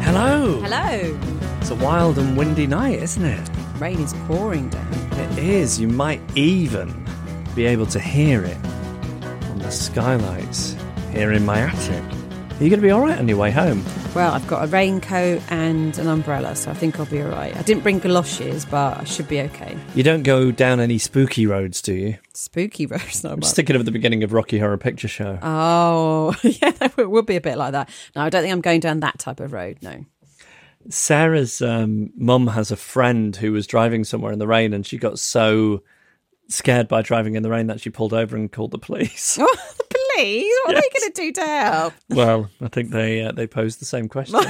Hello. Hello. It's a wild and windy night, isn't it? Rain is pouring down. It is. You might even be able to hear it on the skylights here in my attic. Are you going to be all right on your way home? Well, I've got a raincoat and an umbrella, so I think I'll be all right. I didn't bring galoshes, but I should be okay. You don't go down any spooky roads, do you? Spooky roads, not I'm just thinking of the beginning of Rocky Horror Picture Show. Oh, yeah, it would be a bit like that. No, I don't think I'm going down that type of road. No. Sarah's um, mum has a friend who was driving somewhere in the rain, and she got so scared by driving in the rain that she pulled over and called the police. Oh, the What are they going to do to help? well, I think they uh, they posed the same question.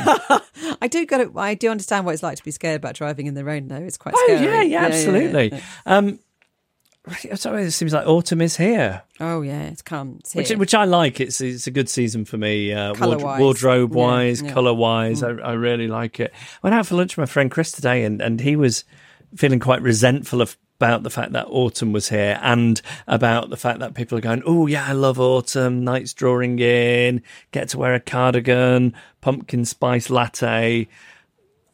I do got. I do understand what it's like to be scared about driving in the rain, though. It's quite Oh scary. yeah, yeah, absolutely. Um, so it seems like autumn is here, Oh yeah, it's come. It's which here. which I like. It's it's a good season for me, uh, Colour-wise. wardrobe wise, Yeah, yeah. color wise. I, I really like it. Went out for lunch with my friend Chris today, and and he was feeling quite resentful of. About the fact that autumn was here, and about the fact that people are going, "Oh yeah, I love autumn. Nights drawing in. Get to wear a cardigan, pumpkin spice latte."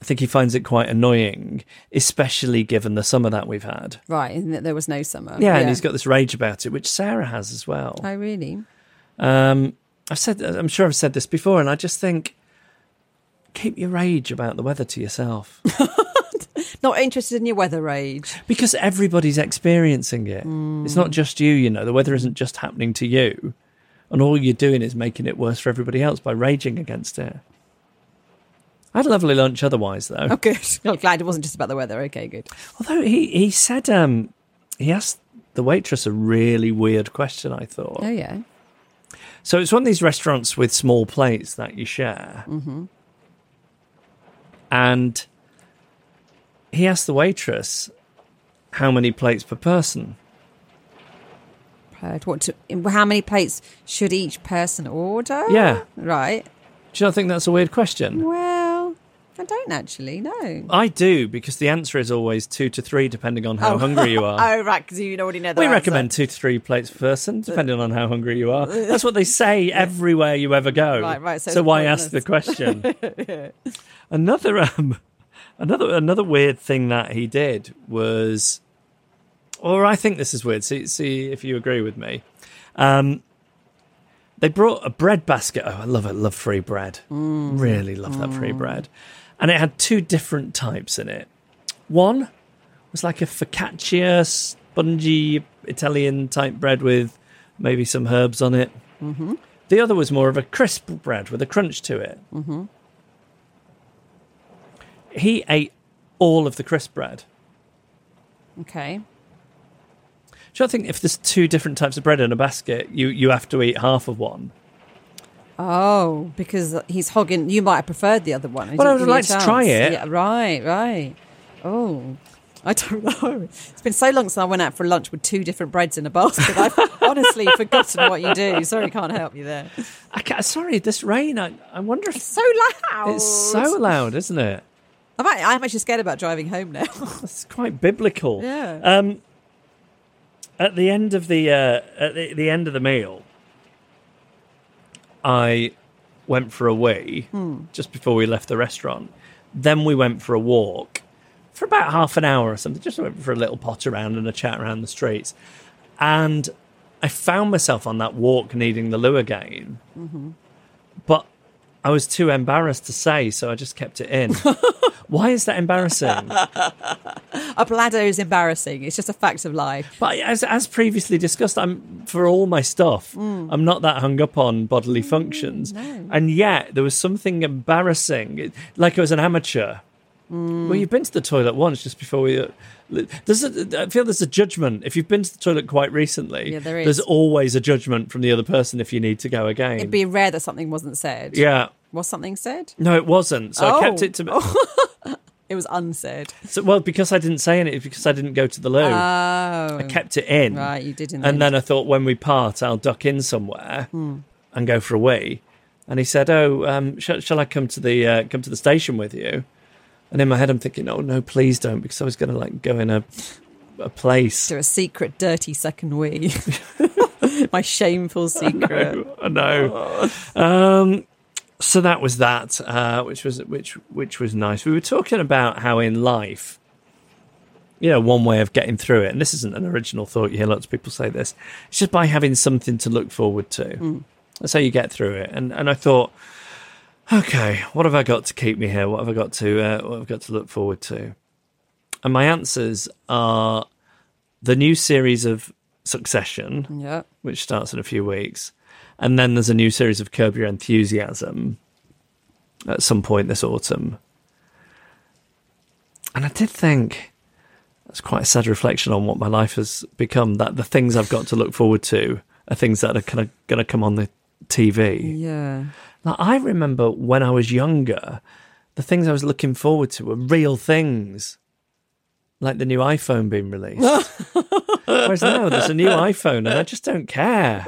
I think he finds it quite annoying, especially given the summer that we've had. right, and that there was no summer. Yeah, and he's got this rage about it, which Sarah has as well. Oh really? Um, I've said, I'm sure I've said this before, and I just think keep your rage about the weather to yourself Not interested in your weather rage. because everybody's experiencing it. It's not just you, you know. The weather isn't just happening to you, and all you're doing is making it worse for everybody else by raging against it. I had a lovely lunch otherwise, though. Oh, good. I'm glad it wasn't just about the weather. Okay, good. Although he, he said um, he asked the waitress a really weird question. I thought. Oh yeah. So it's one of these restaurants with small plates that you share. Mm-hmm. And he asked the waitress how many plates per person. What? To, how many plates should each person order? Yeah. Right. Do you not think that's a weird question? Well, I don't actually. No. I do, because the answer is always two to three, depending on how hungry you are. oh right, because you already know. The we answer. recommend two to three plates per person, depending on how hungry you are. That's what they say everywhere you ever go. Right, right, so it's why ask the pointless. question? Another um, another another weird thing that he did was, or I think this is weird. See, see if you agree with me. Um, they brought a bread basket. Oh, I love it. Love free bread. Really love that free bread. And it had two different types in it. One was like a focaccia, spongy Italian type bread with maybe some herbs on it. Mm-hmm. The other was more of a crisp bread with a crunch to it. Mm-hmm. He ate all of the crisp bread. Okay. Do you think if there's two different types of bread in a basket, you, you have to eat half of one? Oh, because he's hogging. You might have preferred the other one. He Well, I would give you a like to try it. Yeah, right, right. Oh, I don't know. It's been so long since I went out for lunch with two different breads in a basket. I've honestly forgotten what you do. Sorry, can't help you there. I sorry, this rain, I, I wonder if it's So loud. it's so loud, isn't it? I'm, act- I'm actually scared about driving home now. It's quite biblical. Yeah. Um, at the end of the uh, at the, the end of the meal, I went for a wee just before we left the restaurant. Then we went for a walk for about half an hour or something. Just went for a little pot around and a chat around the streets, and I found myself on that walk needing the loo again, but I was too embarrassed to say, so I just kept it in. Why is that embarrassing? A bladder is embarrassing. It's just a fact of life. But as as previously discussed, I'm for all my stuff, mm. I'm not that hung up on bodily mm, functions, and yet there was something embarrassing, It- like I was an amateur. Mm. Well, you've been to the toilet once just before we. Uh, there's a, I feel there's a judgment if you've been to the toilet quite recently. Yeah, there There's always a judgment from the other person if you need to go again. It'd be rare that something wasn't said. yeah. Was something said? No, it wasn't. So I kept Oh. it to. Me It was unsaid. So, well, because I didn't say anything, because I didn't go to the loo. Oh. I kept it in. Right, you did in the And then I thought, when we part, I'll duck in somewhere and go for a wee. And he said, "Oh, um, shall, shall I come to the uh, come to the station with you?" And in my head, I'm thinking, "Oh no, please don't," because I was going to like go in a a place. to a secret dirty second wee. My shameful secret. I know. Um, so that was that, uh, which was which which was nice. We were talking about how in life, you know, one way of getting through it, and this isn't an original thought. You hear lots of people say this. It's just by having something to look forward to. That's how you get through it. And and I thought, okay, what have I got to keep me here? What have I got to uh, what have I got to look forward to? And my answers are the new series of Succession Yeah. which starts in a few weeks. And then there's a new series of Curb Your Enthusiasm at some point this autumn. And I did think that's quite a sad reflection on what my life has become. That the things I've got to look forward to are things that are kind of going to come on the TV. Yeah. Like, I remember when I was younger, the things I was looking forward to were real things, like the new iPhone being released. Whereas now there's a new iPhone, and I just don't care.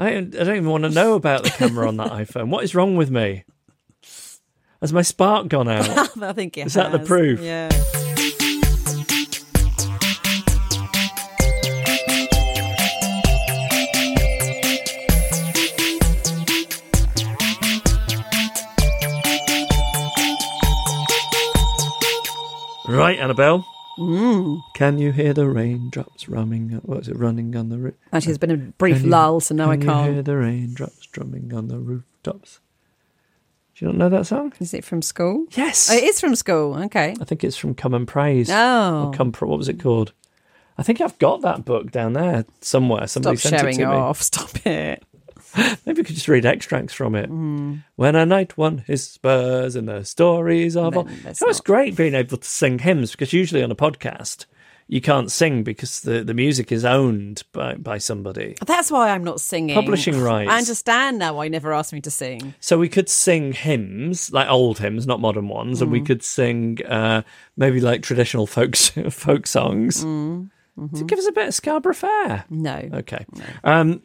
I don't, I don't even want to know about the camera on that iPhone. What is wrong with me? Has my spark gone out? I think it Is Is that the proof? Yeah. right, Annabelle. Can you hear the raindrops running? What is it? Running on the roof. Actually, there's uh, been a brief Can you- lull, so now I can't. You hear the raindrops drumming on the rooftops. Do you not know that song? Is it from school? Yes. Oh, it is from school. Okay. I think it's from Come and Praise. Oh. Or Come what was it called? I think I've got that book down there somewhere. Somebody Stop sent showing it to me. off. Stop it. Maybe we could just read extracts from it. Hmm. When a knight won his spurs and the stories of all. It was great being able to sing hymns because usually on a podcast you can't sing because the, the music is owned by, by somebody. That's why I'm not singing. Publishing rights. I understand now why you never asked me to sing. So we could sing hymns, like old hymns, not modern ones, Hmm. and we could sing uh, maybe like traditional folk folk songs Hmm. to give us a bit of Scarborough Fair. No. Okay. Um,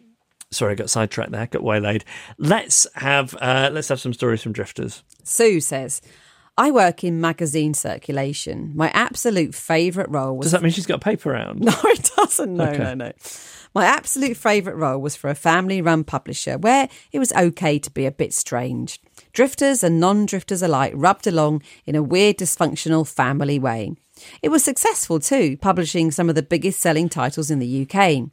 sorry, I got sidetracked there. Got waylaid. Let's have uh, let's have some stories from drifters. Sue says, I work in magazine circulation. My absolute favourite role was Does that mean she's got paper round? No, it doesn't. No, Okay. no, no. My absolute favourite role was for a family run publisher where it was okay to be a bit strange. Drifters and non drifters alike rubbed along in a weird, dysfunctional family way. It was successful too, publishing some of the biggest selling titles in the UK.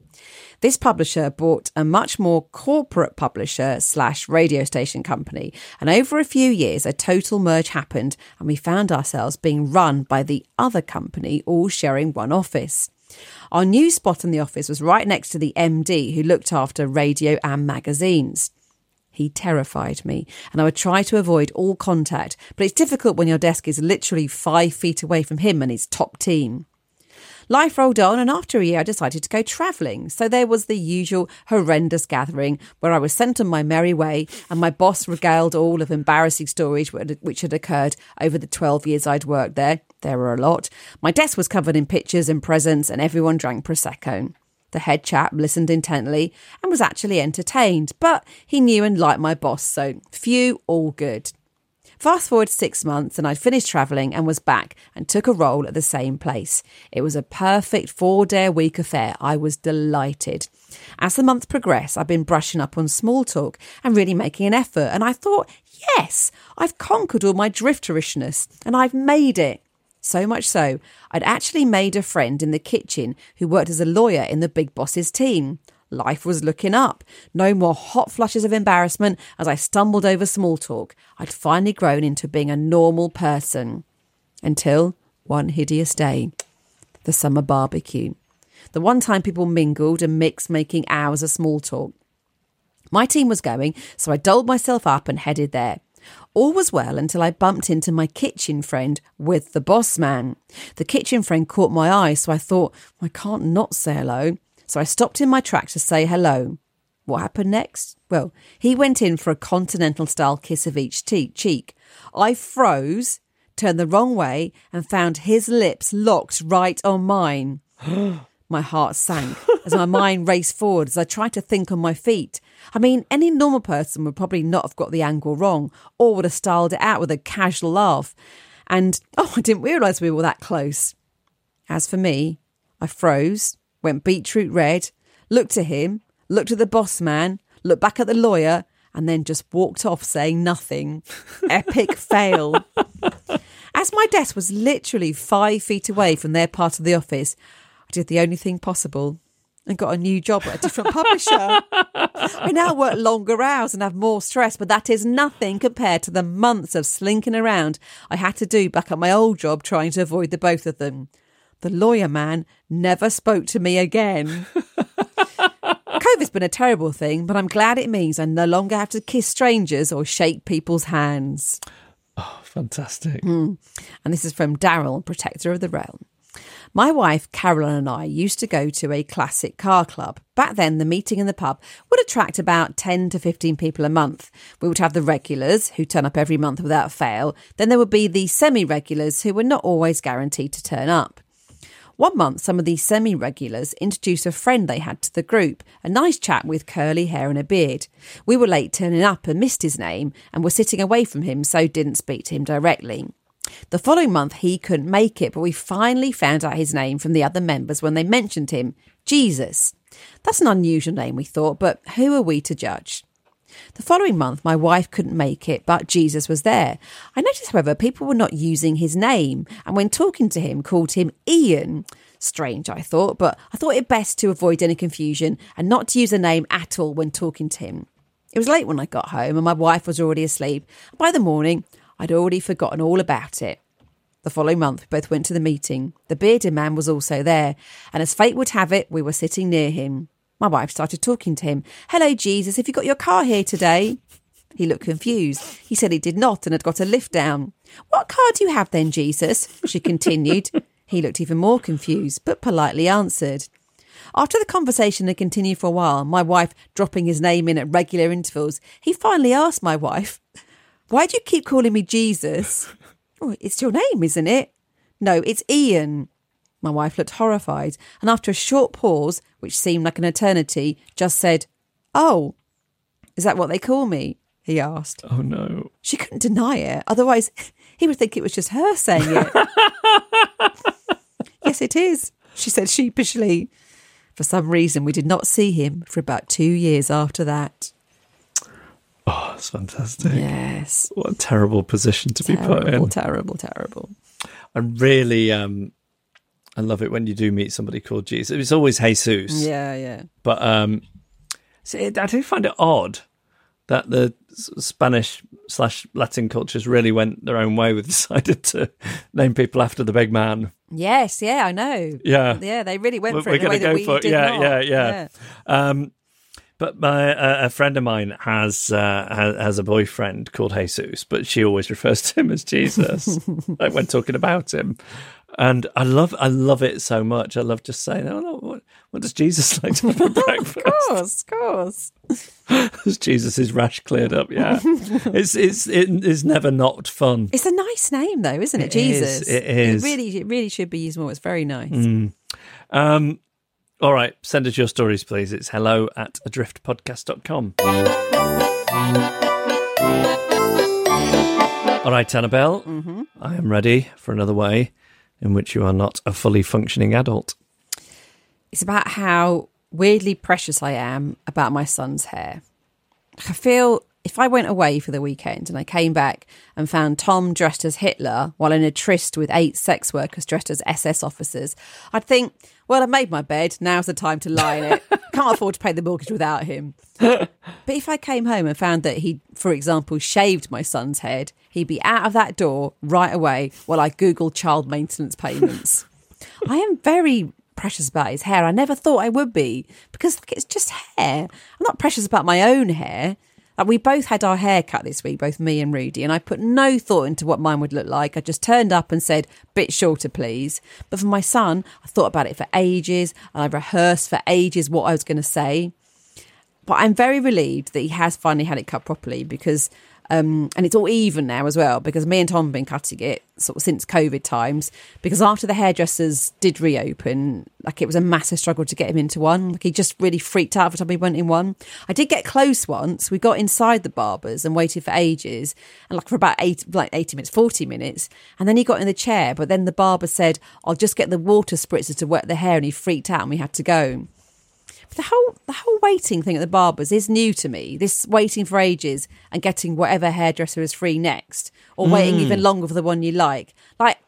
This publisher bought a much more corporate publisher slash radio station company, and over a few years, a total merge happened, and we found ourselves being run by the other company, all sharing one office. Our new spot in the office was right next to the MD who looked after radio and magazines. He terrified me, and I would try to avoid all contact, but it's difficult when your desk is literally five feet away from him and his top team. Life rolled on, and after a year, I decided to go travelling. So there was the usual horrendous gathering where I was sent on my merry way, and my boss regaled all of embarrassing stories which had- occurred over the 12 years I'd worked there. There were a lot. My desk was covered in pictures and presents, and everyone drank Prosecco. The head chap listened intently and was actually entertained, but he knew and liked my boss, so few, all good. Fast forward six months, and I'd finished travelling and was back and took a role at the same place. It was a perfect four day a week affair. I was delighted. As the months progressed, I've been brushing up on small talk and really making an effort, and I thought, yes, I've conquered all my drifterishness and I've made it. So much so, I'd actually made a friend in the kitchen who worked as a lawyer in the big boss's team. Life was looking up. No more hot flushes of embarrassment as I stumbled over small talk. I'd finally grown into being a normal person. Until one hideous day the summer barbecue. The one time people mingled and mixed, making hours of small talk. My team was going, so I doled myself up and headed there. All was well until I bumped into my kitchen friend with the boss man. The kitchen friend caught my eye, so I thought, I can't not say hello. So I stopped in my tracks to say hello. What hmm. happened next? Well, he went in for a continental style kiss of each te- cheek. I froze, turned the wrong way, and found his lips locked right on mine. my heart sank as my mind raced forward as I tried to think on my feet. I mean, any normal person would probably not have got the angle wrong or would have styled it out with a casual laugh. And oh, I didn't realise we were that close. As for me, I froze, went beetroot red, looked at him, looked at the boss man, looked back at the lawyer, and then just walked off saying nothing. Epic fail. As my desk was literally five feet away from their part of the office, I did the only thing possible and got a new job at a different publisher. I now work longer hours and have more stress, but that is nothing compared to the months of slinking around I had to do back at my old job trying to avoid the both of them. The lawyer man never spoke to me again. COVID's been a terrible thing, but I'm glad it means I no longer have to kiss strangers or shake people's hands. Oh, Fantastic. Hmm. And this is from Daryl, protector of the realm. My wife, Carolyn, and I used to go to a classic car club. Back then, the meeting in the pub would attract about 10 to 15 people a month. We would have the regulars who turn up every month without fail. Then there would be the semi regulars who were not always guaranteed to turn up. One month, some of these semi regulars introduced a friend they had to the group, a nice chap with curly hair and a beard. We were late turning up and missed his name and were sitting away from him, so didn't speak to him directly. The following month, he couldn't make it, but we finally found out his name from the other members when they mentioned him Jesus. That's an unusual name, we thought, but who are we to judge? The following month, my wife couldn't make it, but Jesus was there. I noticed, however, people were not using his name, and when talking to him, called him Ian. Strange, I thought, but I thought it best to avoid any confusion and not to use a name at all when talking to him. It was late when I got home, and my wife was already asleep. By the morning, I'd already forgotten all about it. The following month, we both went to the meeting. The bearded man was also there, and as fate would have it, we were sitting near him. My wife started talking to him. Hello, Jesus, have you got your car here today? He looked confused. He said he did not and had got a lift down. What car do you have then, Jesus? She continued. he looked even more confused, but politely answered. After the conversation had continued for a while, my wife dropping his name in at regular intervals, he finally asked my wife, Why do you keep calling me Jesus? oh, it's your name, isn't it? No, it's Ian. My wife looked horrified, and after a short pause, which seemed like an eternity, just said, Oh, is that what they call me? He asked. Oh no. She couldn't deny it, otherwise, he would think it was just her saying it. yes, it is, she said sheepishly. For some reason, we did not see him for about two years after that. Oh, that's fantastic. Yes. What a terrible position to be put in. Terrible, terrible, terrible. I really um I love it when you do meet somebody called Jesus. It's always Jesus. Yeah, yeah. But um see, I do find it odd that the Spanish slash Latin cultures really went their own way with decided to name people after the big man. Yes, yeah, I know. Yeah. Yeah, they really went We're- for we're it way gonna that go we for- did yeah, not. yeah, yeah. Um, but my uh, a friend of mine has, uh, has has a boyfriend called Jesus, but she always refers to him as Jesus, like when talking about him. And I love I love it so much. I love just saying, "Oh no, what, what does Jesus like to have for breakfast?" Of course, of course. As Jesus' rash cleared up. Yeah, it's it's it is never not fun. It's a nice name, though, isn't it? It is, Jesus. it is. really, it really should be used more. It's very nice. Um, all right, send us your stories, please. It's hello at adriftpodcast.com. All right, Annabelle, mm-hmm. I am ready for another way in which you are not a fully functioning adult. It's about how weirdly precious I am about my son's hair. I feel if I went away for the weekend and I came back and found Tom dressed as Hitler while in a tryst with eight sex workers dressed as SS officers, I'd think, well, I've made my bed. Now's the time to lie in it. Can't afford to pay the mortgage without him. but if I came home and found that he, for example, shaved my son's head, he'd be out of that door right away while I Google child maintenance payments. I am very precious about his hair. I never thought I would be because like, it's just hair. I'm not precious about my own hair. We both had our hair cut this week, both me and Rudy, and I put no thought into what mine would look like. I just turned up and said, bit shorter, please. But for my son, I thought about it for ages and I rehearsed for ages what I was going to say. But I'm very relieved that he has finally had it cut properly because um, and it's all even now as well because me and Tom have been cutting it sort of since COVID times. Because after the hairdressers did reopen, like it was a massive struggle to get him into one. Like he just really freaked out every time he went in one. I did get close once. We got inside the barbers and waited for ages, and like for about eight, like eighty minutes, forty minutes, and then he got in the chair. But then the barber said, "I'll just get the water spritzer to wet the hair," and he freaked out, and we had to go the whole the whole waiting thing at the barbers is new to me. This waiting for ages and getting whatever hairdresser is free next, or waiting even Mm. longer for the one you like. Like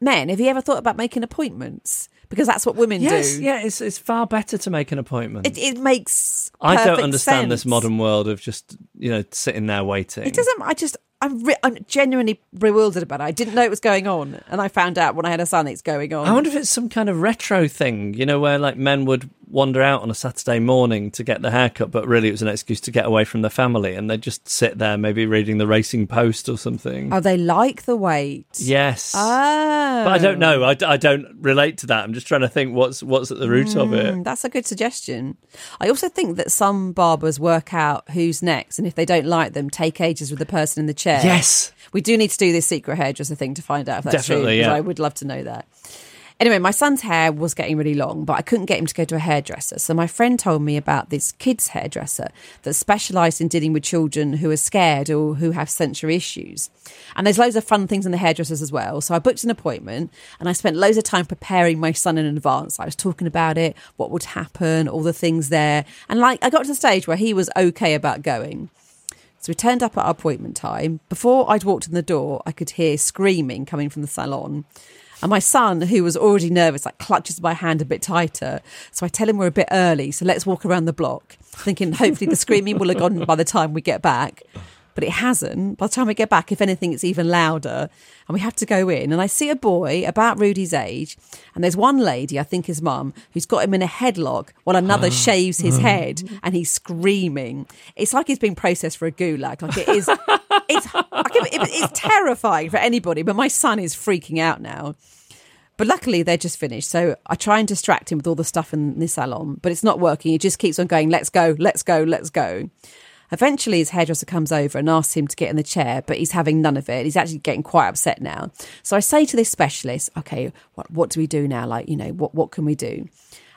men, have you ever thought about making appointments? Because that's what women Yes, do. yeah, it's it's far better to make an appointment. It, it makes. I don't understand this modern world of just you know sitting there waiting. It doesn't. I just. I'm, re- I'm genuinely bewildered about it. I didn't know it was going on, and I found out when I had a son it's going on. I wonder if it's some kind of retro thing, you know, where like men would wander out on a Saturday morning to get the haircut, but really it was an excuse to get away from their family, and they'd just sit there, maybe reading the Racing Post or something. Oh, they like the wait. yes, Oh, but I don't know. I, I don't relate to that. I'm just trying to think what's what's at the root of it. Mm, That's a good suggestion. I also think that some barbers work out who's next, and if they don't like them, take ages with the person in the chair. Yes. we do need to do this secret hairdresser thing to find out if that's true. Definitely, 'cause yeah. I would love to know that. Anyway, my son's hair was getting really long, but I couldn't get him to go to a hairdresser. So my friend told me about this kids hairdresser that specialised in dealing with children who are scared or who have sensory issues. And there's loads of fun things in the hairdressers as well. So I booked an appointment and I spent loads of time preparing my son in advance. I was talking about it, what would happen, all the things there. And like I got to the stage where he was okay about going. So we turned up at our appointment time. Before I'd walked in the door, I could hear screaming coming from the salon. And my son, who was already nervous, like clutches my hand a bit tighter. So I tell him we're a bit early, so let's walk around the block, thinking hopefully the screaming will have gone by the time we get back. But it hasn't. By the time we get back, if anything, it's even louder. And we have to go in. And I see a boy about Rudy's age. And there's one lady, I think his mum, who's got him in a headlock while another shaves his head and he's screaming. It's like he's being processed for a gulag. Like it is, it's, it- it's terrifying for anybody. But my son is freaking out now. But luckily, they're just finished. So I try and distract him with all the stuff in the salon, but it's not working. He just keeps on going, let's go, let's go, let's go. Eventually, his hairdresser comes over and asks him to get in the chair, but he's having none of it. He's actually getting quite upset now. So I say to this specialist, okay, what, what do we do now? Like, you know, what, what can we do?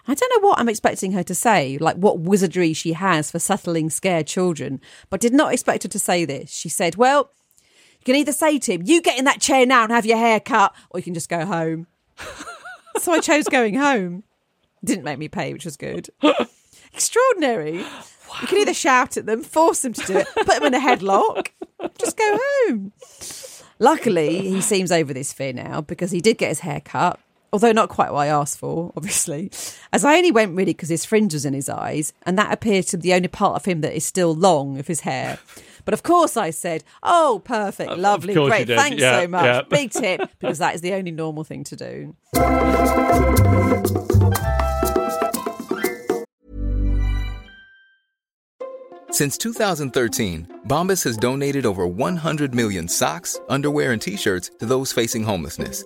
I don't know what I'm expecting her to say, like what wizardry she has for settling scared children, but did not expect her to say this. She said, well, you can either say to him, you get in that chair now and have your hair cut, or you can just go home. so I chose going home. Didn't make me pay, which was good. Extraordinary. You can either shout at them, force them to do it, put them in a headlock, just go home. Luckily, he seems over this fear now because he did get his hair cut, although not quite what I asked for, obviously. As I only went really because his fringe was in his eyes, and that appeared to be the only part of him that is still long of his hair. But of course, I said, "Oh, perfect, lovely, course great, thanks Yeah, so much, yeah. big tip," because that is the only normal thing to do. Since 2013, Bombas has donated over 100 million socks, underwear, and t shirts to those facing homelessness.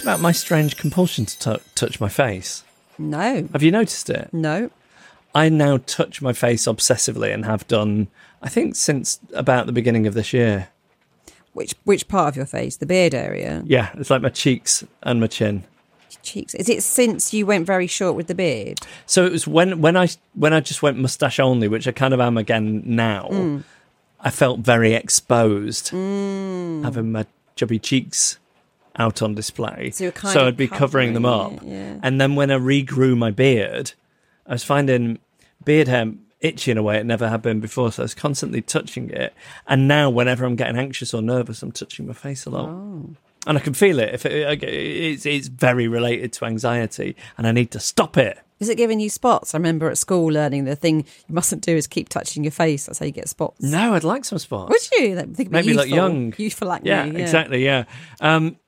Talked about my strange compulsion to tou touch my face? No, Have you noticed it? no. I now touch my face obsessively and have done, I think, since about the beginning of this year. Which which part of your face? The beard area, Yeah, it's like my cheeks and my chin. cheeks. Is it since you went very short with the beard? So it was when when I when I just went mustache only, which I kind of am again now. Mm. I felt very exposed, having my chubby cheeks out on display. So you're kind of I'd be covering them up, it, yeah. and then when I regrew my beard, I was finding beard hair itchy in a way it never had been before. So I was constantly touching it, and now whenever I'm getting anxious or nervous, I'm touching my face a lot. Oh. And I can feel it. If it, it's, it's very related to anxiety, and I need to stop it. Is it giving you spots? I remember at school learning the thing you mustn't do is keep touching your face. That's how you get spots. No, I'd like some spots. Would you? Think Maybe like youthful. young. youthful acne. yeah, Yeah, exactly. Yeah. Um,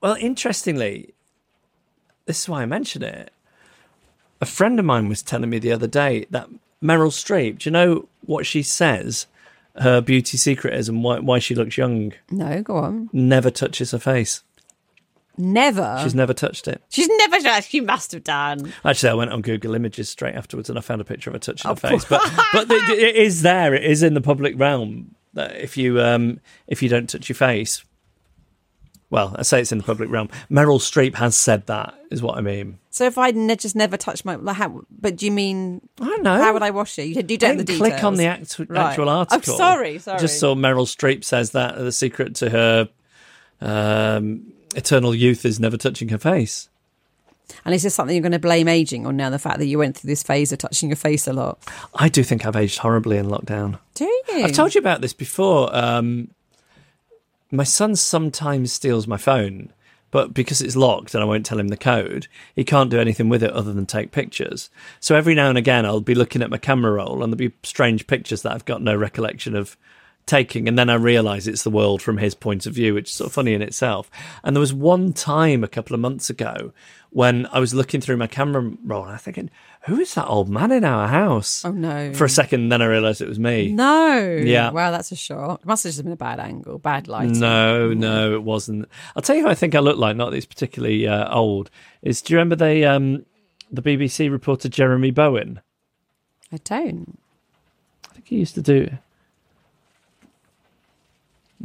well, interestingly, this is why I mention it. A friend of mine was telling me the other day that Meryl Streep. Do you know what she says? Her beauty secret is and why, why she looks young. No, go on. Never touches her face. Never. She's never touched it. She's never done. She must have done. Actually, I went on Google Images straight afterwards and I found a picture of her touching Oh, her face. But but it, it is there. It is in the public realm that if you um if you don't touch your face, well, I say it's in the public realm. Meryl Streep has said that. Is what I mean. So if I ne- just never touched my, like how, but do you mean I don't know. how would I wash it? You, you don't didn't have the click on the act- Right. actual I'm article. sorry, sorry. I just saw Meryl Streep says that the secret to her um, eternal youth is never touching her face. And is this something you're going to blame aging on now? The fact that you went through this phase of touching your face a lot. I do think I've aged horribly in lockdown. Do you? I've told you about this before. Um, my son sometimes steals my phone, but because it's locked and I won't tell him the code, he can't do anything with it other than take pictures. So every now and again, I'll be looking at my camera roll and there'll be strange pictures that I've got no recollection of taking. And then I realise it's the world from his point of view, which is sort of funny in itself. And there was one time a couple of months ago when I was looking through my camera roll and I'm thinking, who is that old man in our house? Oh, no. For a second, then I realised it was me. No. Yeah. Wow, that's a shock. It must have just been a bad angle, bad lighting. No, no, it wasn't. I'll tell you who I think I look like. Not that he's particularly uh, old. Is do you remember the um, the BBC reporter Jeremy Bowen? I don't. I think he used to do.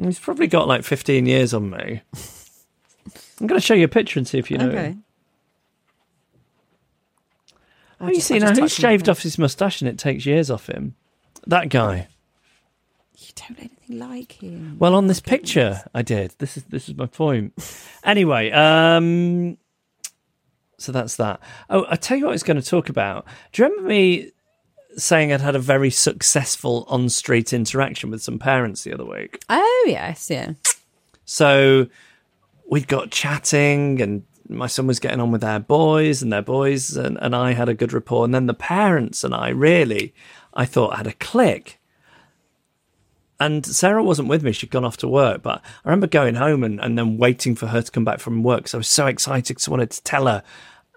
He's probably got like fifteen years on me. I'm going to show you a picture and see if you know. okay. him. Oh, you see now who's shaved off his moustache and it takes years off him? That guy. You don't look anything like him. Well, on this picture, I did. This is this is my point. anyway, um, so that's that. Oh, I tell you what, I was going to talk about. Do you remember me saying I'd had a very successful on-street interaction with some parents the other week? Oh yes, yeah. So we'd got chatting, and my son was getting on with their boys, and their boys and, and I had a good rapport. And then the parents and I really, I thought, had a click. And Sarah wasn't with me; she'd gone off to work. But I remember going home and, and then waiting for her to come back from work. So I was so excited because I wanted to tell her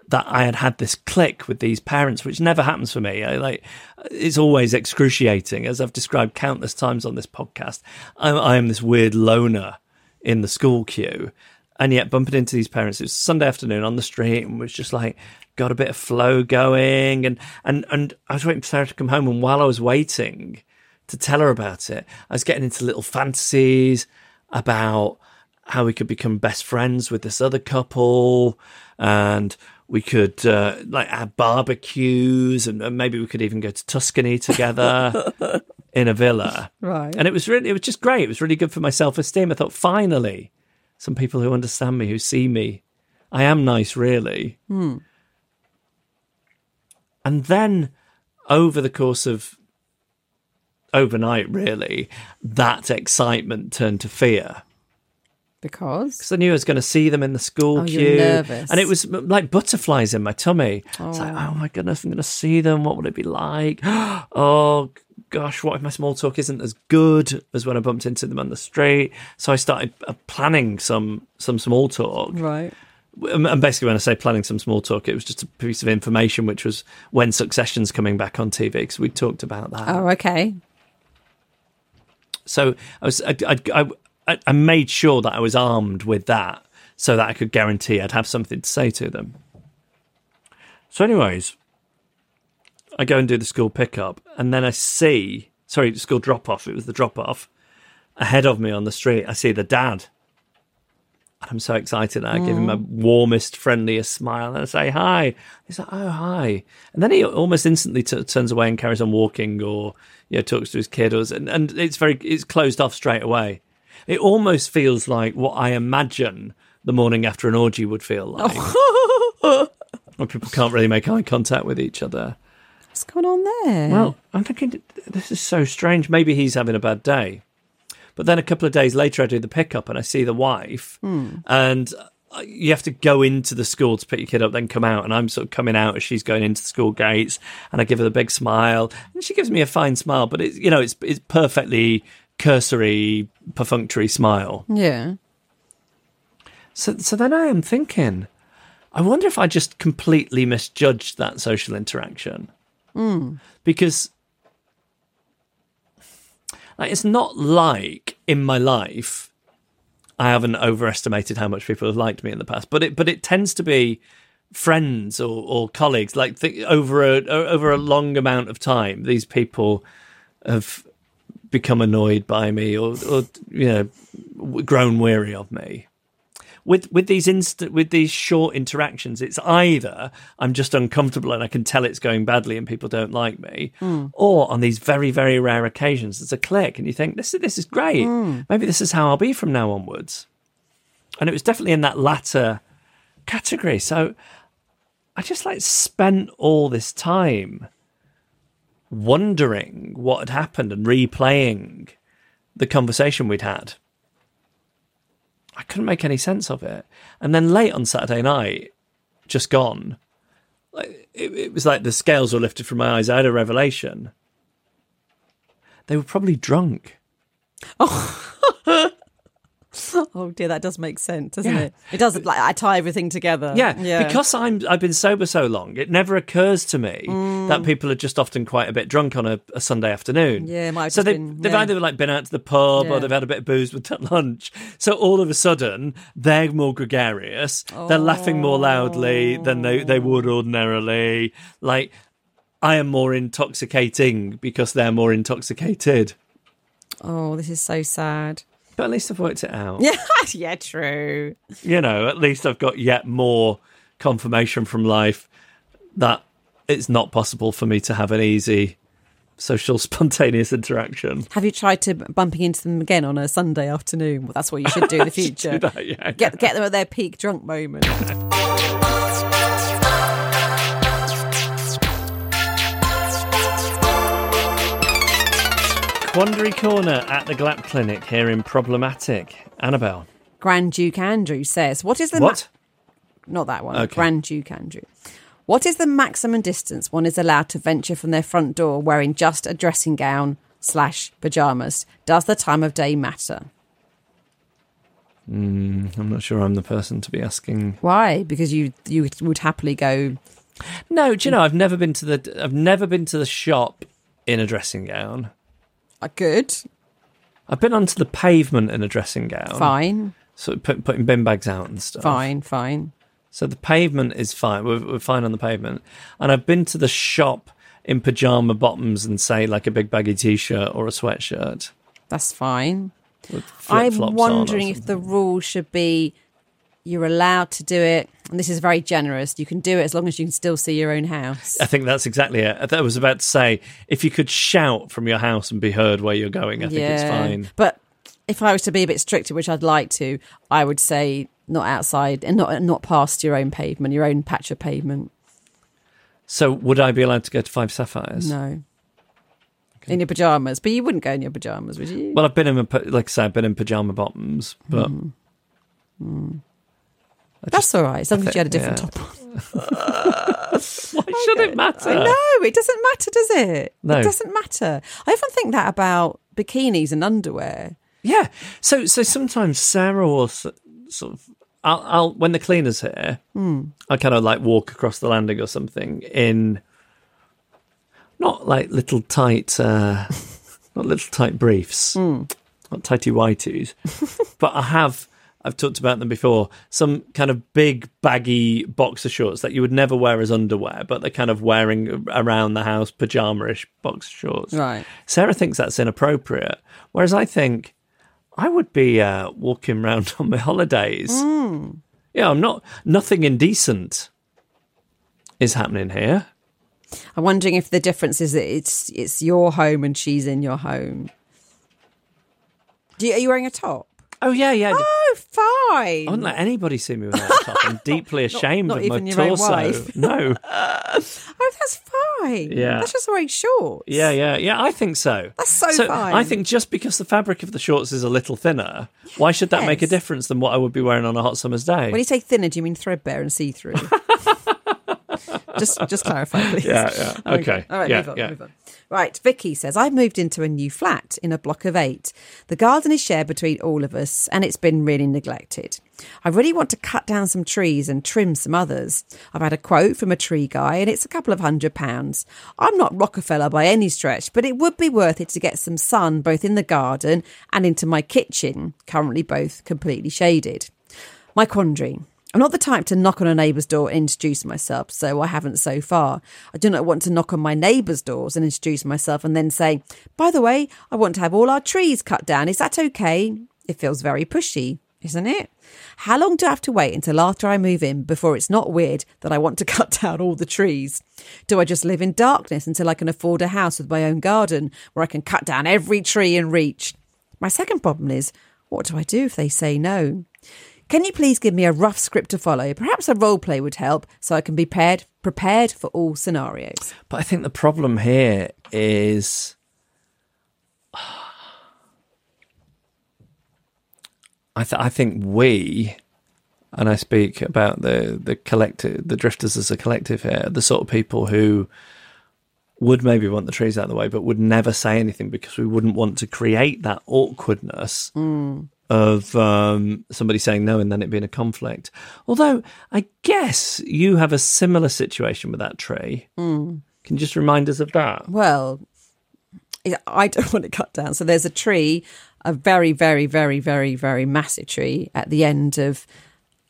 that I had had this click with these parents, which never happens for me. I, like it's always excruciating, as I've described countless times on this podcast. I, I am this weird loner in the school queue, and yet bumping into these parents. It was Sunday afternoon on the street, and was just like got a bit of flow going, and and and I was waiting for Sarah to come home, and while I was waiting to tell her about it, I was getting into little fantasies about how we could become best friends with this other couple, and we could uh, like have barbecues, and, and maybe we could even go to Tuscany together in a villa. Right. And it was really, it was just great. It was really good for my self esteem. I thought, finally, some people who understand me, who see me. I am nice, really. Hmm. And then over the course of overnight, really, that excitement turned to fear. because Because I knew I was going to see them in the school Oh, queue. nervous. And it was like butterflies in my tummy. It's like, oh, oh my goodness, I'm going to see them. What would it be like? oh gosh, what if my small talk isn't as good as when I bumped into them on the street? So I started uh, planning some some small talk. right. Um, And basically, when I say planning some small talk, it was just a piece of information, which was when Succession's coming back on TV, because we talked about that. Oh, okay. So I was I, I, I, I made sure that I was armed with that, so that I could guarantee I'd have something to say to them. So, anyways, I go and do the school pickup, and then I see, sorry, the school drop off. It was the drop off ahead of me on the street. I see the dad. And I'm so excited. I give him hmm. a warmest, friendliest smile, and I say hi. He's like, "Oh, hi!" And then he almost instantly t- turns away and carries on walking, or you know, talks to his kid, or and, and it's very it's closed off straight away. It almost feels like what I imagine the morning after an orgy would feel like, when people can't really make eye contact with each other. What's going on there? Well, I'm thinking this is so strange. Maybe he's having a bad day. But then a couple of days later, I do the pickup and I see the wife, and uh, you have to go into the school to pick your kid up, then come out. And I'm sort of coming out as she's going into the school gates, and I give her the big smile, and she gives me a fine smile, but it's you know it's it's perfectly cursory, perfunctory smile. yeah. So, so then I am thinking, I wonder if I just completely misjudged that social interaction. Mm. Because like, it's not like in my life I haven't overestimated how much people have liked me in the past, but it but it tends to be friends or, or colleagues. Like th- over a over a long amount of time, these people have become annoyed by me or, or you know grown weary of me with with these instant with these short interactions it's either i'm just uncomfortable and i can tell it's going badly and people don't like me hmm. or on these very very rare occasions there's a click and you think this is this is great. Hmm. Maybe this is how i'll be from now onwards. And it was definitely in that latter category. So i just like spent all this time wondering what had happened and replaying the conversation we'd had I couldn't make any sense of it. And then late on Saturday night, just gone, like it, it was like the scales were lifted from my eyes. I had a revelation. They were probably drunk. Oh dear, that does make sense, doesn't Yeah. it? It does. Like I tie everything together. Yeah, yeah. because I'm I've been sober so long, it never occurs to me Mm. that people are just often quite a bit drunk on a, a Sunday afternoon. Yeah, might so they, been- they've yeah. either like been out to the pub or they've had a bit of booze with lunch. So all of a sudden, they're more gregarious. They're laughing more loudly than they, they would ordinarily. Like I am more intoxicating because they're more intoxicated. oh, this is so sad. But at least I've worked it out. Yeah, yeah, true. you know, at least I've got yet more confirmation from life that it's not possible for me to have an easy social spontaneous interaction. Have you tried to bumping into them again on a Sunday afternoon? Well, that's what you should do in the future. Do that, yeah. Get get them at their peak drunk moment. Quandary Corner at the Glap Clinic here in Problematic. Annabelle. Grand Duke Andrew says, "What is the ma- not that one? Okay. Grand Duke Andrew. What is the maximum distance one is allowed to venture from their front door wearing just a dressing gown slash pajamas? Does the time of day matter? Mm, I'm not sure I'm the person to be asking. Why? Because you you would happily go. No, do you know I've never been to the I've never been to the shop in a dressing gown. Uh, good, I've been onto the pavement in a dressing gown. fine, So put, putting bin bags out and stuff. fine, fine. So the pavement is fine. We're, we're fine on the pavement. And I've been to the shop in pajama bottoms and say like a big baggy t-shirt or a sweatshirt. That's fine. I'm flip-flops on or wondering if the rule should be you're allowed to do it, and this is very generous. You can do it as long as you can still see your own house. I think that's exactly it. I was about to say if you could shout from your house and be heard where you're going, I think it's fine. But if I was to be a bit stricter, which I'd like to, I would say not outside and not not past your own pavement, your own patch of pavement. So would I be allowed to go to Five Sapphires? No. In your pajamas, but you wouldn't go in your pajamas, would you? Well, I've been in, like I said, I've been in pajama bottoms, but Mm-hmm. I That's just- all right, as long as you had a different yeah. top on. Why should it matter? No, it doesn't matter, does it? No. It doesn't matter. I often think that about bikinis and underwear. Yeah. So so sometimes Sarah will s- sort of I'll, I'll when the cleaner's here, I kind of like walk across the landing or something in not like little tight, uh, not little tight briefs, not tighty whities, but I have I've talked about them before. Some kind of big baggy boxer shorts that you would never wear as underwear, but they're kind of wearing around the house pajama-ish boxer shorts. Right. Sarah thinks that's inappropriate, whereas I think I would be uh, walking around on my holidays. Yeah, I'm not. Nothing indecent is happening here. I'm wondering if the difference is that it's it's your home and she's in your home. Do you, are you wearing a top? Oh yeah, yeah. Oh, fine. I wouldn't let anybody see me without a top. I'm deeply ashamed not of my even your own torso. No. Oh, that's fine. Yeah. That's just wearing shorts. Yeah, yeah, yeah. I think so. That's so fine. I think just because the fabric of the shorts is a little thinner, why should that make a difference than what I would be wearing on a hot summer's day? When you say thinner, do you mean threadbare and see through? Just just clarify, please. Yeah, yeah. Okay. All right, Yeah, move on, yeah. move on. Right, Vicky says, I've moved into a new flat in a block of eight. The garden is shared between all of us and it's been really neglected. I really want to cut down some trees and trim some others. I've had a quote from a tree guy and it's a couple of hundred pounds. I'm not Rockefeller by any stretch, but it would be worth it to get some sun both in the garden and into my kitchen, currently both completely shaded. My quandary. I'm not the type to knock on a neighbour's door and introduce myself, so I haven't so far. I do not want to knock on my neighbour's doors and introduce myself and then say, by the way, I want to have all our trees cut down. Is that okay? It feels very pushy, isn't it? How long do I have to wait until after I move in before it's not weird that I want to cut down all the trees? Do I just live in darkness until I can afford a house with my own garden where I can cut down every tree in reach? My second problem is, what do I do if they say no? Can you please give me a rough script to follow? Perhaps a role play would help so I can be prepared, prepared for all scenarios. But I think the problem here is I, th- I think we, and I speak about the the collective, the drifters as a collective here, the sort of people who would maybe want the trees out of the way, but would never say anything because we wouldn't want to create that awkwardness mm. Of um, somebody saying no and then it being a conflict. Although I guess you have a similar situation with that tree. Can you just remind us of that? Well, I- I don't want it cut down. So there's a tree, a very, very, very, very, very massive tree at the end of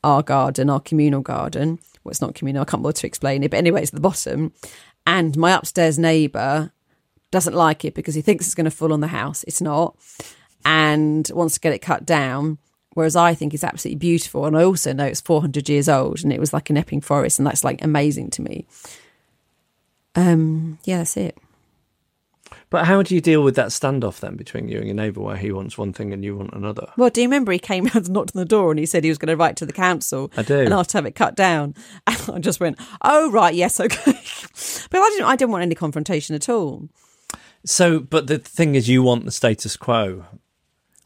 our garden, our communal garden. Well, it's not communal. I can't bother to explain it. But anyway, it's at the bottom. And my upstairs neighbour doesn't like it because he thinks it's going to fall on the house. It's not. And wants to get it cut down. Whereas I think it's absolutely beautiful. And I also know it's 400 years old and it was like an Epping forest. And that's like amazing to me. Um, yeah, that's it. But how do you deal with that standoff then between you and your neighbour where he wants one thing and you want another? Well, do you remember he came and knocked on the door and he said he was going to write to the council I do. and asked to have it cut down? And I just went, oh, right, yes, okay. but I didn't, I didn't want any confrontation at all. So, but the thing is, you want the status quo.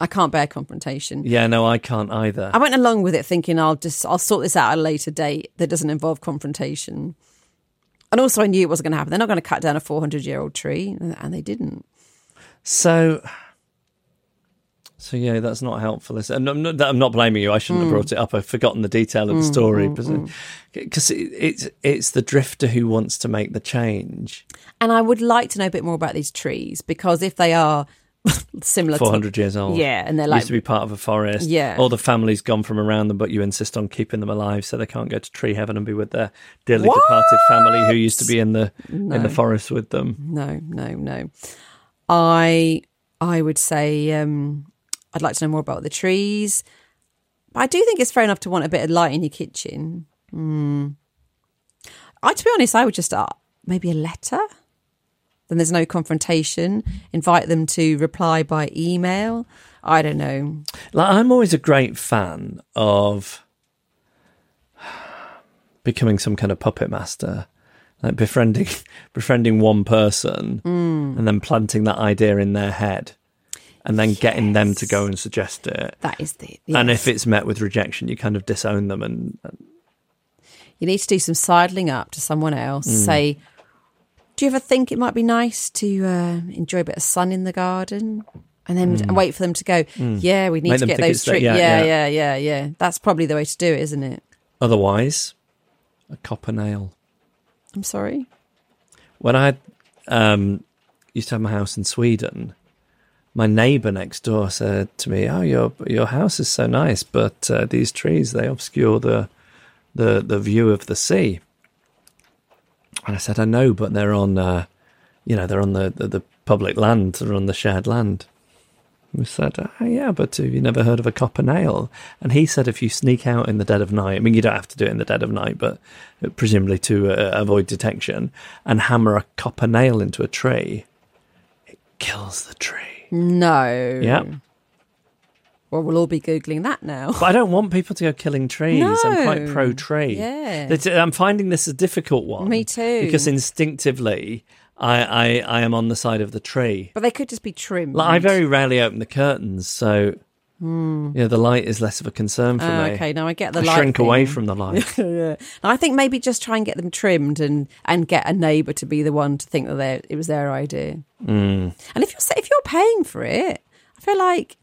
I can't bear confrontation. Yeah, no, I can't either. I went along with it thinking I'll just, I'll sort this out at a later date that doesn't involve confrontation. And also I knew it wasn't going to happen. They're not going to cut down a 400 year old tree and they didn't. So, so yeah, that's not helpful. Is it? And I'm not, I'm not blaming you. I shouldn't have mm. brought it up. I've forgotten the detail of the mm, story mm, because it, it's it's the drifter who wants to make the change. And I would like to know a bit more about these trees because if they are similar Four to hundred years old. Yeah, and they're like used to be part of a forest. Yeah. all the family's gone from around them, but you insist on keeping them alive, so they can't go to tree heaven and be with their dearly What? departed family who used to be in the in the forest with them. no, no, no. I I would say um, I'd like to know more about the trees. But I do think it's fair enough to want a bit of light in your kitchen. Mm. I, to be honest, I would just uh, maybe a letter. Then there's no confrontation. Invite them to reply by email. I don't know. Like, I'm always a great fan of becoming some kind of puppet master, like befriending befriending one person hmm. and then planting that idea in their head, and then getting them to go and suggest it. That is the. And if it's met with rejection, you kind of disown them and, and You need to do some sidling up to someone else. Hmm. Say, do you ever think it might be nice to uh, enjoy a bit of sun in the garden? And then and wait for them to go, yeah, we need Make to get those trees. yeah, Yeah, yeah. yeah, yeah, yeah, That's probably the way to do it, isn't it? otherwise, a copper nail. I'm sorry. when I um, used to have my house in Sweden, my neighbour next door said to me, "Oh, your your house is so nice, but uh, these trees they obscure the the the view of the sea." And I said, "I know, but they're on, uh, you know, they're on the, the the public land, they're on the shared land." We said, oh, "Yeah, but have you never heard of a copper nail?" And he said, "If you sneak out in the dead of night, I mean, you don't have to do it in the dead of night, but presumably to uh, avoid detection, and hammer a copper nail into a tree, it kills the tree." No. Yeah. Well, we'll all be googling that now. But I don't want people to go killing trees. I'm quite pro tree. Yeah. I'm finding this a difficult one. Me too. Because instinctively, I, I, I am on the side of the tree. But they could just be trimmed. Like, I very rarely open the curtains, so you know, the light is less of a concern for. Ah, me. okay, now I get the I light shrink away from the light. yeah. No, I think maybe just try and get them trimmed and and get a neighbour to be the one to think that it was their idea. Mm. And if you're if you're paying for it, I feel like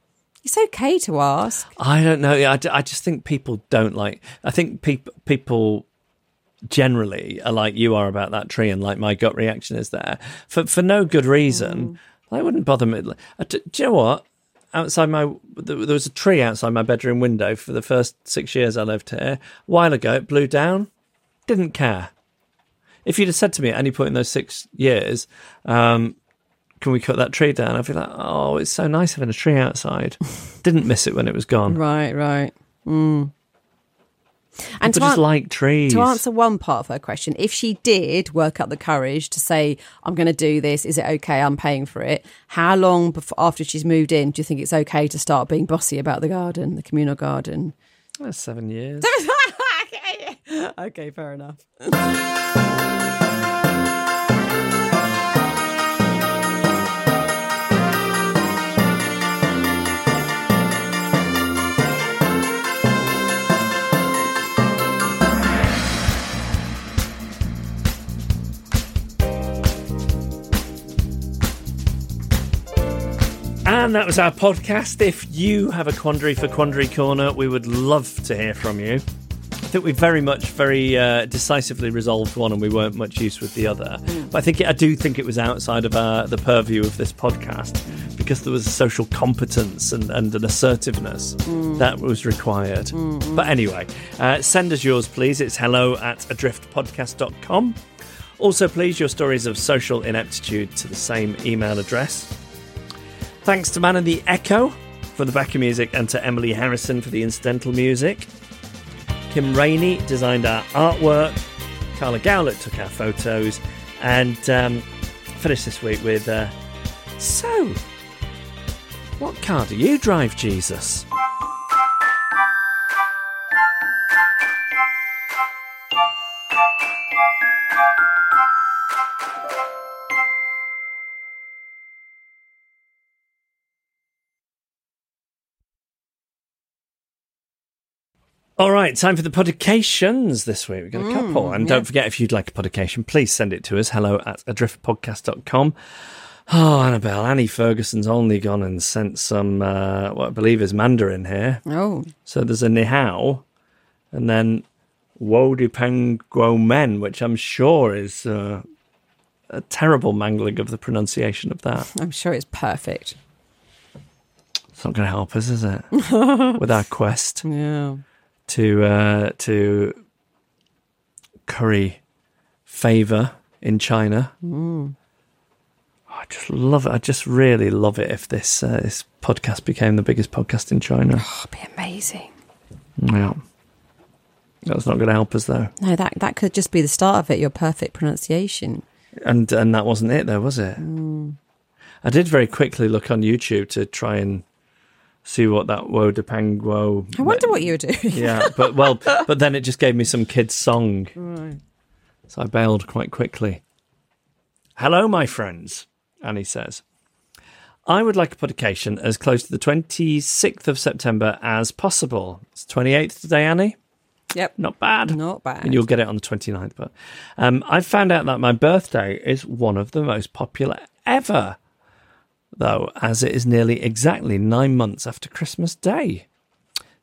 it's okay to ask. I don't know. I, I just think people don't like. I think people people generally are like you are about that tree, and like my gut reaction is there for for no good reason. I wouldn't bother me. I- Do you know what? Outside my there there was a tree outside my bedroom window for the first six years I lived here. A while ago, it blew down. Didn't care. If you'd have said to me at any point in those six years, um, can we cut that tree down? I'd be like, oh, it's so nice having a tree outside. Didn't miss it when it was gone. Right, right. Mm. And People to, just an- like trees. to answer one part of her question, if she did work up the courage to say, "I'm going to do this. Is it okay? I'm paying for it." How long before, after she's moved in do you think it's okay to start being bossy about the garden, the communal garden? That's seven years. okay, fair enough. and that was our podcast. If you have a quandary for Quandary Corner, we would love to hear from you. I think we very much, very uh, decisively resolved one, and we weren't much use with the other. But I think it, I do think it was outside of uh, the purview of this podcast because there was social competence and, and an assertiveness that was required. But anyway, uh, send us yours, please. It's hello at adriftpodcast.com. Also, please, your stories of social ineptitude to the same email address. Thanks to Man and the Echo for the backing music and to Emily Harrison for the incidental music. Kim Rainey designed our artwork. Carla Gowlett took our photos. And um, finished this week with uh, So, what car do you drive, Jesus? All right, time for the podications this week. We've got a couple. And don't forget, if you'd like a podication, please send it to us. Hello at adriftpodcast.com. Oh, Annabel, Annie Ferguson's only gone and sent some, uh, what I believe is Mandarin here. Oh, So there's a ni hao, and then wo du peng guo men, which I'm sure is uh, a terrible mangling of the pronunciation of that. I'm sure it's perfect. It's not going to help us, is it? With our quest Yeah. To uh, to curry favor in China. I just love it. I just really love it if this uh, this podcast became the biggest podcast in China. Oh, it'd be amazing. Yeah, that's not going to help us though. No, that that could just be the start of it. Your perfect pronunciation. And and that wasn't it though, was it? I did very quickly look on YouTube to try and see what that Wo de Panguo. I wonder what you were doing. Yeah, but well, but then it just gave me some kid's song, so I bailed quite quickly. Hello, my friends, Annie says. I would like a podication as close to the 26th of September as possible. It's 28th today, Annie. Yep. Not bad. Not bad. And you'll get it on the 29th. But um, I've found out that my birthday is one of the most popular ever, though, as it is nearly exactly nine months after Christmas Day.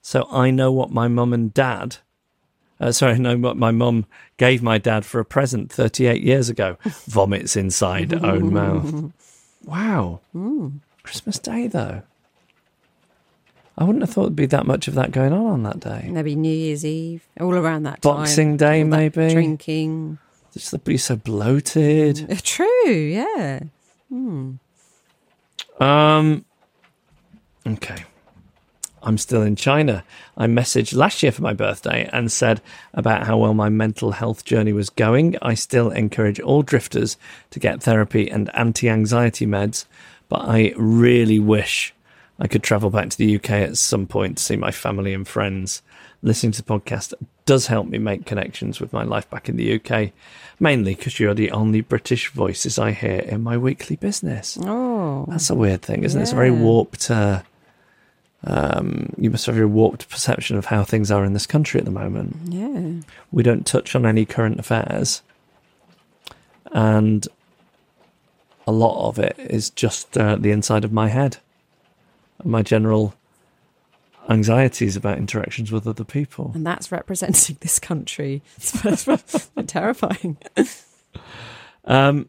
So I know what my mum and dad, uh, sorry, I know what my mum gave my dad for a present 38 years ago. Vomits inside own mouth. Wow. Christmas Day, though. I wouldn't have thought there'd be that much of that going on on that day. Maybe New Year's Eve, all around that Boxing time. Day, maybe. Drinking. Just be so bloated. True, yeah. Um. Okay. I'm still in China. I messaged last year for my birthday and said about how well my mental health journey was going. I still encourage all drifters to get therapy and anti anxiety meds, but I really wish I could travel back to the UK at some point to see my family and friends. Listening to the podcast does help me make connections with my life back in the UK, mainly because you're the only British voices I hear in my weekly business. Oh, That's a weird thing, isn't it? It's a very warped. Uh, um, you must have a warped perception of how things are in this country at the moment. yeah. We don't touch on any current affairs, and a lot of it is just uh, the inside of my head, my general anxieties about interactions with other people. And that's representing this country. It's terrifying. Um,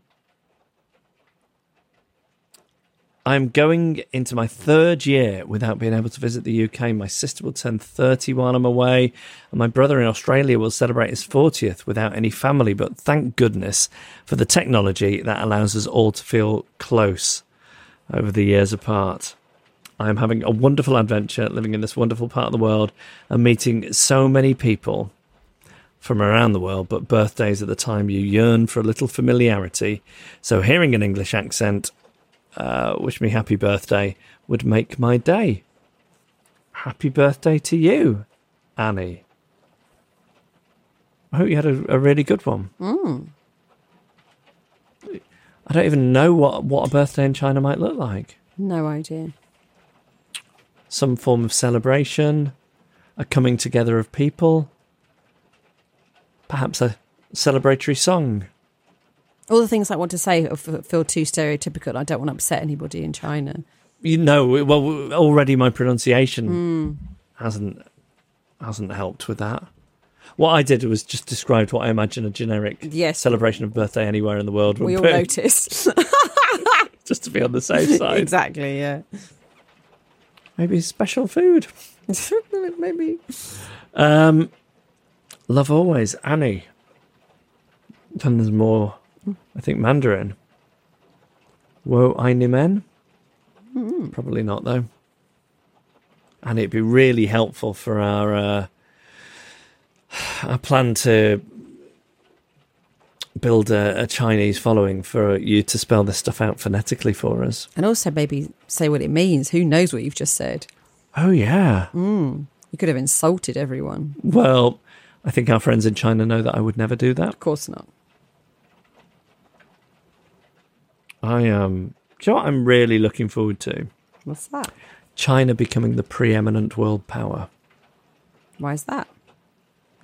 I'm going into my third year without being able to visit the UK. My sister will turn 30 while I'm away, and my brother in Australia will celebrate his 40th without any family. But thank goodness for the technology that allows us all to feel close over the years apart. I am having a wonderful adventure living in this wonderful part of the world and meeting so many people from around the world, but birthdays at the time you yearn for a little familiarity. So hearing an English accent, uh, wish me happy birthday, would make my day. Happy birthday to you, Annie. I hope you had a, a really good one. I don't even know what, what a birthday in China might look like. No idea. Some form of celebration, a coming together of people, perhaps a celebratory song. All the things I want to say feel too stereotypical. I don't want to upset anybody in China. you know well already my pronunciation hmm. hasn't hasn't helped with that what i did was just described what i imagine a generic Yes. celebration of birthday anywhere in the world would We all be noticed. just to be on the safe side exactly, yeah. Maybe special food. Maybe. um love always. Annie. Then there's more. I think mandarin. Wo eine men? Probably not though. And it'd be really helpful for our uh, our plan to build a, a Chinese following for you to spell this stuff out phonetically for us. And also maybe say what it means. Who knows what you've just said? Oh yeah. You could have insulted everyone. Well, I think our friends in China know that I would never do that. Of course not. I um, do you know what I'm really looking forward to? What's that? China becoming the preeminent world power. Why is that?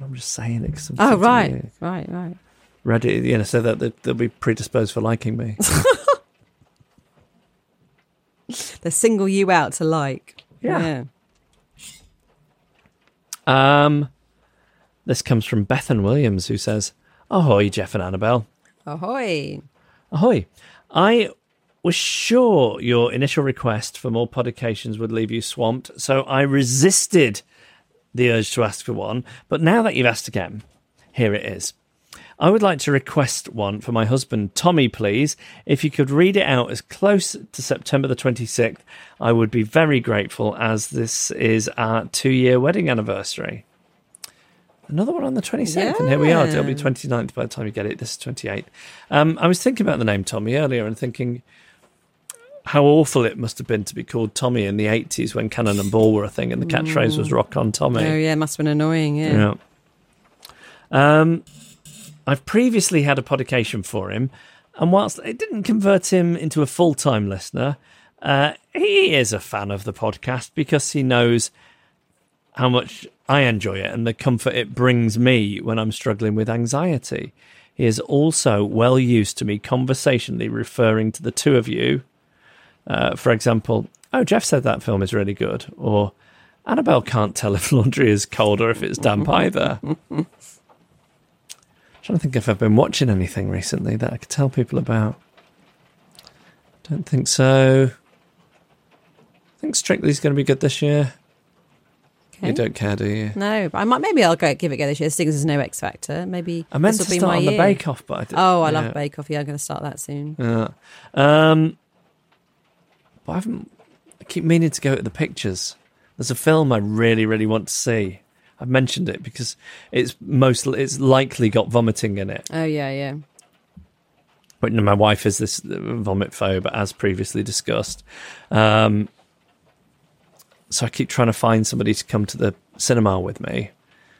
I'm just saying it. Oh, right. Right, right. Ready, you know, so that they- they'll be predisposed for liking me. They single you out to like. Yeah. Um, this comes from Bethan Williams, who says, "Ahoy, Geoff and Annabel. Ahoy. Ahoy! I was sure your initial request for more podcations would leave you swamped, so I resisted the urge to ask for one. But now that you've asked again, here it is. I would like to request one for my husband, Tommy, please. If you could read it out as close to September the 26th, I would be very grateful as this is our two year wedding anniversary. Another one on the 27th, and here we are. It'll be Yeah. 29th by the time you get it. This is 28th. Um, I was thinking about the name Tommy earlier and thinking how awful it must have been to be called Tommy in the 80s when Cannon and Ball were a thing and the catchphrase was Rock on Tommy. Oh, yeah, must have been annoying, yeah. Yeah. Um, I've previously had a podication for him, and whilst it didn't convert him into a full time listener, uh, he is a fan of the podcast because he knows how much I enjoy it and the comfort it brings me when I'm struggling with anxiety. He is also well used to me conversationally referring to the two of you. Uh, for example, oh, Geoff said that film is really good, or Annabel can't tell if laundry is cold or if it's damp either. trying to think if I've been watching anything recently that I could tell people about. Don't think so. I think Strictly's going to be good this year. Okay. You don't care, do you? No, but I might. Maybe I'll go give it a go this year. Seeing as there's no X Factor, maybe I meant to be start on the. Bake Off, but I didn't. Oh, I yeah. love Bake Off. Yeah, I'm going to start that soon. Yeah. Um, but I haven't. I keep meaning to go to the pictures. There's a film I really, really want to see. I've mentioned it because it's most. It's likely got vomiting in it. Oh yeah, yeah. But my wife is this vomit phobe, as previously discussed. Um, so I keep trying to find somebody to come to the cinema with me,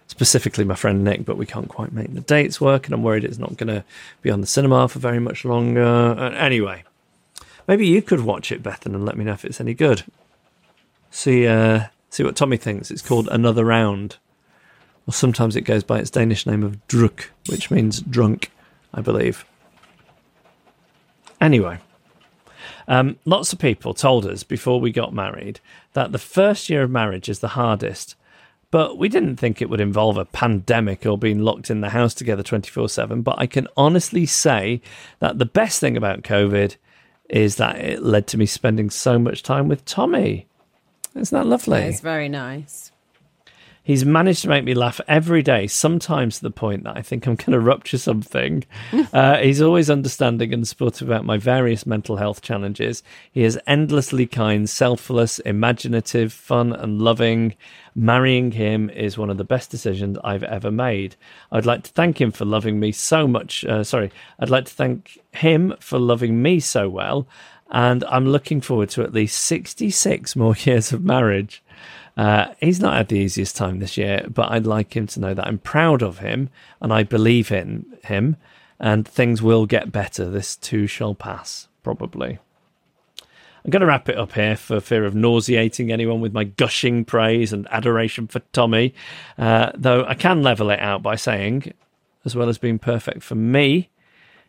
specifically my friend Nick, but we can't quite make the dates work, and I'm worried it's not going to be on the cinema for very much longer. Uh, anyway, maybe you could watch it, Bethan, and let me know if it's any good. See, uh, see what Tommy thinks. It's called Another Round, or sometimes it goes by its Danish name of Druk, which means drunk, I believe. Anyway, um, lots of people told us before we got married that the first year of marriage is the hardest, but we didn't think it would involve a pandemic or being locked in the house together 24 7. But I can honestly say that the best thing about COVID is that it led to me spending so much time with Tommy. Isn't that lovely? It's very nice. He's managed to make me laugh every day, sometimes to the point that I think I'm going to rupture something. uh, he's always understanding and supportive about my various mental health challenges. He is endlessly kind, selfless, imaginative, fun, and loving. Marrying him is one of the best decisions I've ever made. I'd like to thank him for loving me so much. Uh, sorry, I'd like to thank him for loving me so well. And I'm looking forward to at least 66 more years of marriage. Uh, he's not had the easiest time this year, but I'd like him to know that I'm proud of him and I believe in him, and things will get better. This too shall pass, probably. I'm going to wrap it up here for fear of nauseating anyone with my gushing praise and adoration for Tommy, uh, though I can level it out by saying, as well as being perfect for me,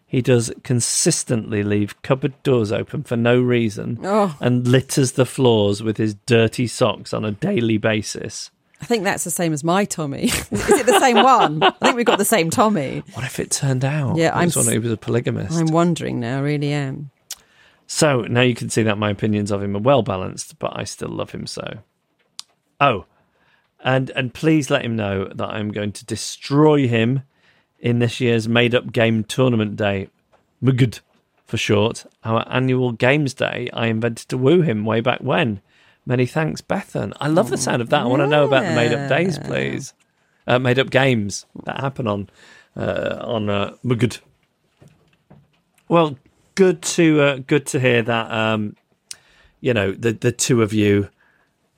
he does consistently leave cupboard doors open for no reason Oh. and litters the floors with his dirty socks on a daily basis. I think that's the same as my Tommy. Is it the same one? I think we've got the same Tommy. What if it turned out? Yeah, I'm one s- who was a polygamist. I'm wondering now, I really am. So now you can see that my opinions of him are well balanced, but I still love him so. Oh, and and please let him know that I'm going to destroy him in this year's made up game tournament day, MGD for short, our annual games day I invented to woo him way back when. Many thanks, Bethan. I love the sound of that. I want to know about the made up days, please. Uh, made up games that happen on uh, on uh, MGD. Well, good to uh, good to hear that. Um, you know, the the two of you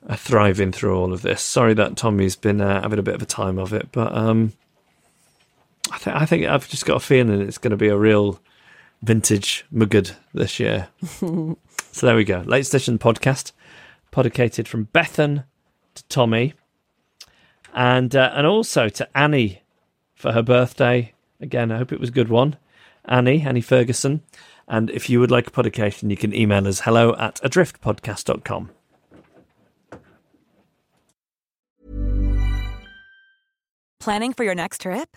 are thriving through all of this. Sorry that Tommy's been uh, having a bit of a time of it, but um, I think I think I've just got a feeling it's going to be a real vintage mugud this year. so there we go. Late Station podcast, podicated from Bethan to Tommy, and uh, and also to Annie for her birthday. Again, I hope it was a good one. Annie, Annie Ferguson. And if you would like a podication, you can email us hello at adriftpodcast.com. Planning for your next trip?